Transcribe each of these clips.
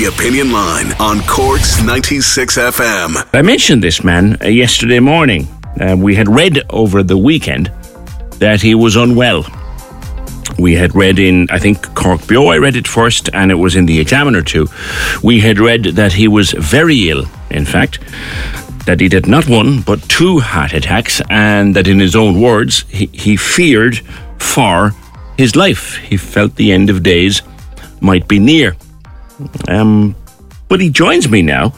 The Opinion Line on Corks 96 FM. I mentioned this man uh, yesterday morning. Uh, we had read over the weekend that he was unwell. We had read in, I think, CorkBeo, I read it first, and it was in the Examiner too. We had read that he was very ill, in fact, that he did not one, but two heart attacks, and that in his own words, he, he feared for his life. He felt the end of days might be near. Um, but he joins me now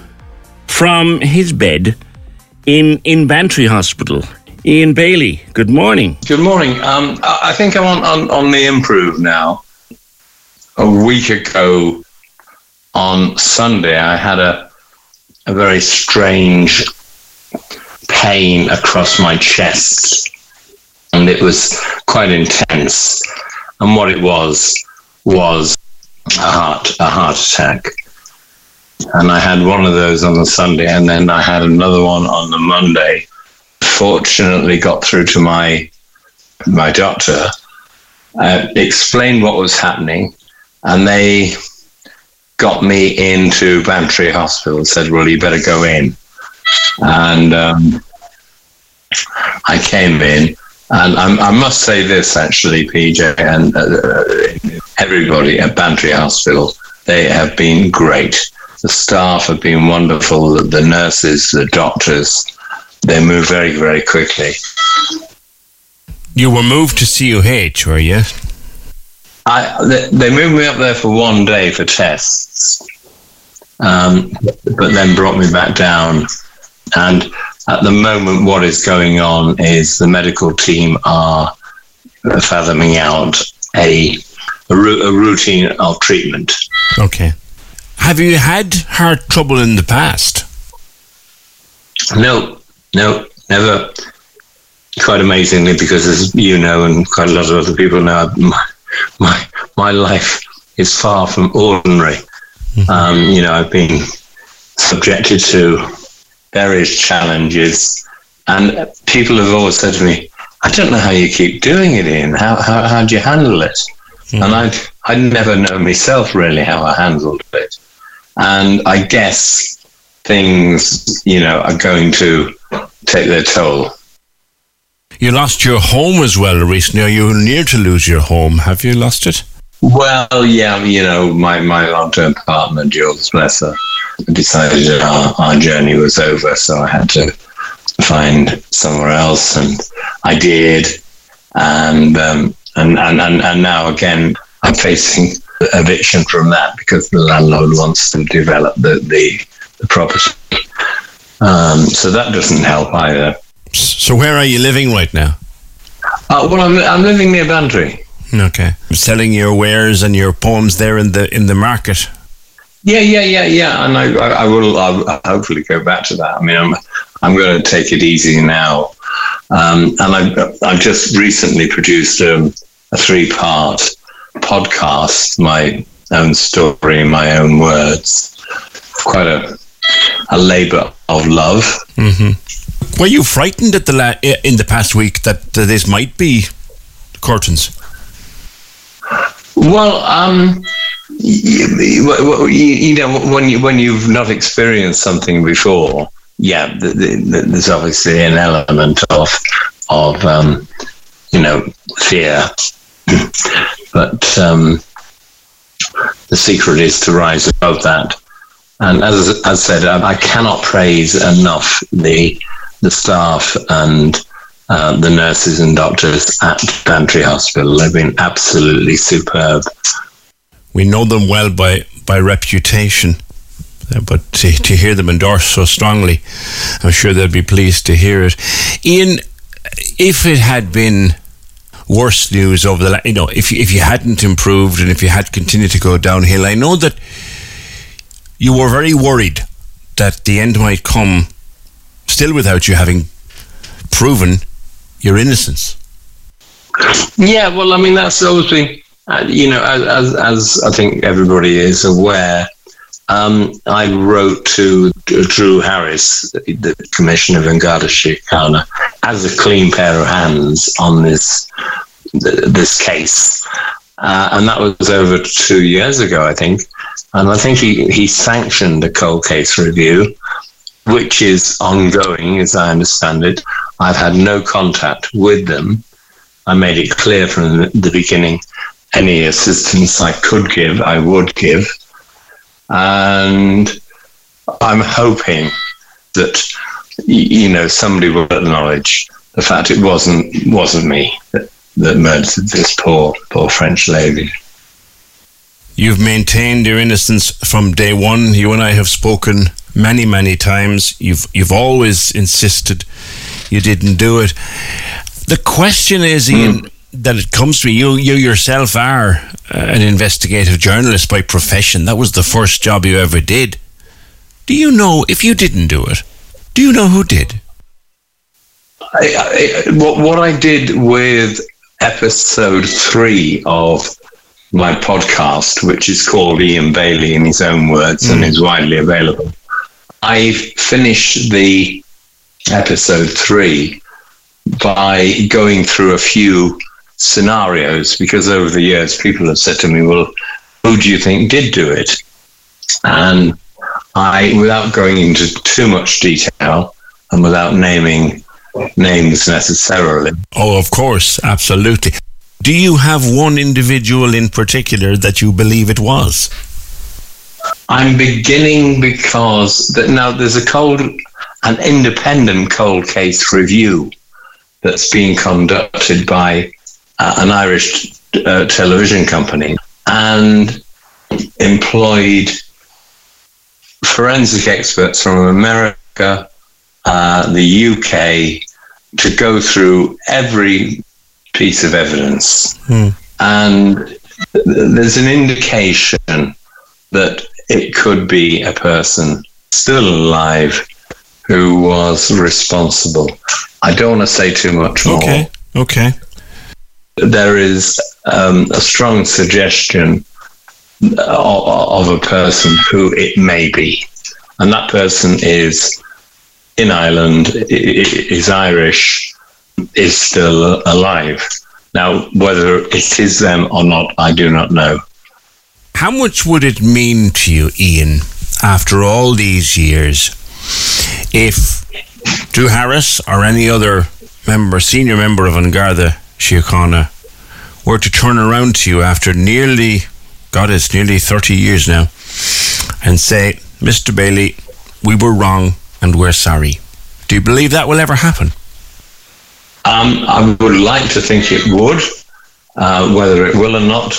from his bed in, in Bantry Hospital. Ian Bailey, good morning. Good morning. Um, I think I'm on, on, on the improve now. A week ago on Sunday, I had a, a very strange pain across my chest, and it was quite intense. And what it was was a heart a heart attack. And I had one of those on the Sunday, and then I had another one on the Monday. Fortunately, got through to my my doctor, uh, explained what was happening, and they got me into Bantry Hospital and said, "Well, you better go in." And um, I came in, and I, I must say this actually, PJ, and uh, everybody at Bantry Hospital, they have been great. The staff have been wonderful. The, nurses, the doctors, they move very, very quickly. You were moved to CUH, were you? I, they, they moved me up there for one day for tests, um, but then brought me back down. And at the moment, what is going on is the medical team are fathoming out a, a, ru- a routine of treatment. Okay. Have you had heart trouble in the past? No, no, never. Quite amazingly, because as you know, and quite a lot of other people know, my my, my life is far from ordinary. Um, you know, I've been subjected to various challenges, and people have always said to me, "I don't know how you keep doing it, Ian. How how how do you handle it?" And I I never know myself really how I handled it, and I guess things you know are going to take their toll. You lost your home as well recently. Are you near to lose your home? Have you lost it? Well, yeah, you know, my, my long term partner, Jules, bless her, decided that our, our journey was over, so I had to find somewhere else, and I did. And, um, and, and, and, and now again, I'm facing eviction from that because the landlord wants to develop the, the, the property. Um, so that doesn't help either. So where are you living right now? Uh, well, I'm, I'm living near Bantry. Okay. Selling your wares and your poems there in the in the market. Yeah, yeah, yeah, yeah. And I, I, I will I'll hopefully go back to that. I mean, I'm, I'm going to take it easy now. Um, and I've, I've just recently produced um, a three part podcast, my own story in my own words. Quite a, a labor of love. Were you frightened at the la- in the past week that uh, this might be curtains? Well, um, you, you, you know, when you when you've not experienced something before, yeah, th th th there's obviously an element of of um, you know fear, but um, the secret is to rise above that. And as I said, I cannot praise enough the the staff and uh, the nurses and doctors at Bantry Hospital. They've been absolutely superb. We know them well by by reputation. Uh, but to, to hear them endorsed so strongly, I'm sure they'll be pleased to hear it. Ian, if it had been worse news over the, last, you know, if if you hadn't improved and if you had continued to go downhill, I know that you were very worried that the end might come still without you having proven your innocence. Yeah, well, I mean, that's obviously, uh, you know, as, as I think everybody is aware, um, I wrote to Drew Harris, the Commissioner of An Garda Síochána, as a clean pair of hands on this this case, uh, and that was over two years ago, I think. And I think he, he sanctioned a cold case review, which is ongoing, as I understand it. I've had no contact with them. I made it clear from the beginning any assistance I could give, I would give. And I'm hoping that, you know, somebody will acknowledge the fact it wasn't wasn't me that, that murdered this poor poor French lady. You've maintained your innocence from day one. You and I have spoken many, many times. You've you've always insisted you didn't do it. The question is, Ian, mm. That it comes to you. You yourself are uh, an investigative journalist by profession. That was the first job you ever did. Do you know if you didn't do it? Do you know who did? I, I, what, what I did with episode three of my podcast, which is called Ian Bailey in his own words mm. and is widely available. I finished the episode three by going through a few scenarios because over the years people have said to me, Well, who do you think did do it? And I, without going into too much detail and without naming names necessarily. Oh, of course, absolutely. Do you have one individual in particular that you believe it was? I'm beginning because that now there's a cold, an independent cold case review that's being conducted by an Irish uh, television company and employed forensic experts from America, uh, the UK, to go through every piece of evidence. Hmm. And there's an indication that it could be a person still alive who was responsible. I don't want to say too much more. Okay. Okay. There is um, a strong suggestion of, of a person who it may be, and that person is in Ireland, is Irish, is still alive. Now, whether it is them or not, I do not know. How much would it mean to you, Ian, after all these years, if Drew Harris or any other member, senior member of An Garda Síochána, were to turn around to you after nearly, God, it's nearly 30 years now, and say, Mr. Bailey, we were wrong and we're sorry. Do you believe that will ever happen? Um, I would like to think it would. Uh, whether it will or not,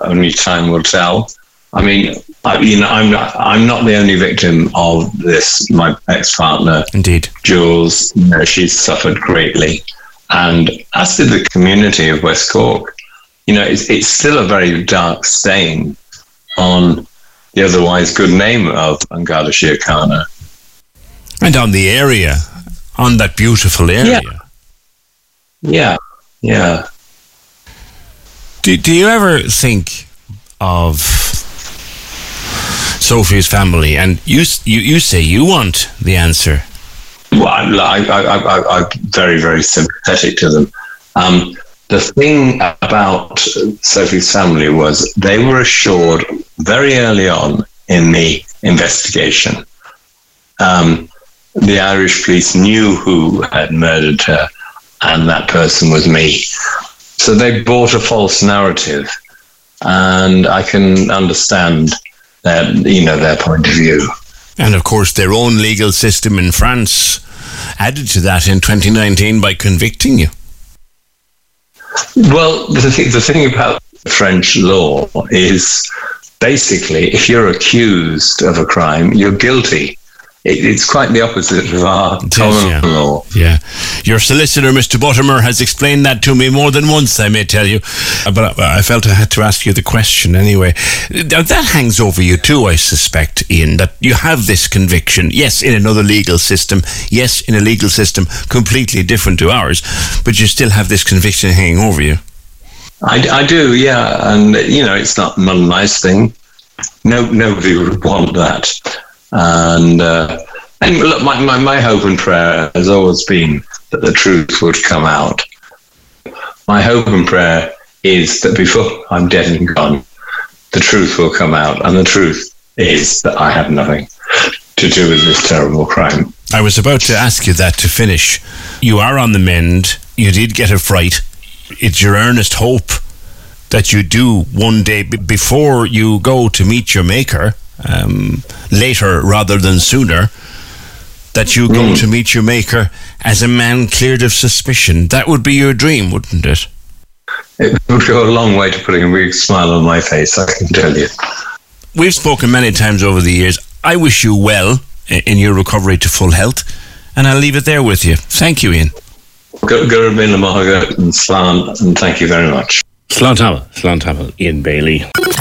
only time will tell. I mean, I, you know, I'm not, I'm not the only victim of this. My ex-partner, indeed, Jules, you know, she's suffered greatly, and as did the community of West Cork. You know, it's, it's still a very dark stain on the otherwise good name of An Garda Síochána. And on the area, on that beautiful area. Yeah. Yeah, yeah. Do, do you ever think of Sophie's family? And you, you, you say you want the answer. Well, I, I'm very, very sympathetic to them. Um, the thing about Sophie's family was they were assured very early on in the investigation. Um, the Irish police knew who had murdered her and that person was me. So they bought a false narrative and I can understand their, you know, their point of view. And of course, their own legal system in France added to that in 2019 by convicting you. Well, the, th- the thing about French law is basically if you're accused of a crime, you're guilty. It, it's quite the opposite of our common yeah. law. Yeah. Your solicitor, Mr. Buttimer, has explained that to me more than once, I may tell you. Uh, But I I felt I had to ask you the question anyway. Now, That hangs over you too, I suspect, Ian, that you have this conviction. Yes, in another legal system. Yes, in a legal system completely different to ours. But you still have this conviction hanging over you. I, I do, yeah, and you know, it's not, not a nice thing. No, nobody would want that. And uh, and look, my, my my hope and prayer has always been that the truth would come out. My hope and prayer is that before I'm dead and gone, the truth will come out, and the truth is that I have nothing to do with this terrible crime. I was about to ask you that to finish. You are on the mend. You did get a fright. It's your earnest hope that you do one day b- before you go to meet your maker, um, later rather than sooner, that you go to meet your maker as a man cleared of suspicion. That would be your dream, wouldn't it? It would go a long way to putting a big smile on my face, I can tell you. We've spoken many times over the years. I wish you well in your recovery to full health, and I'll leave it there with you. Thank you, Ian. Gurubin Margaret and Slan, thank you very much. Slán Slán Ian Bailey.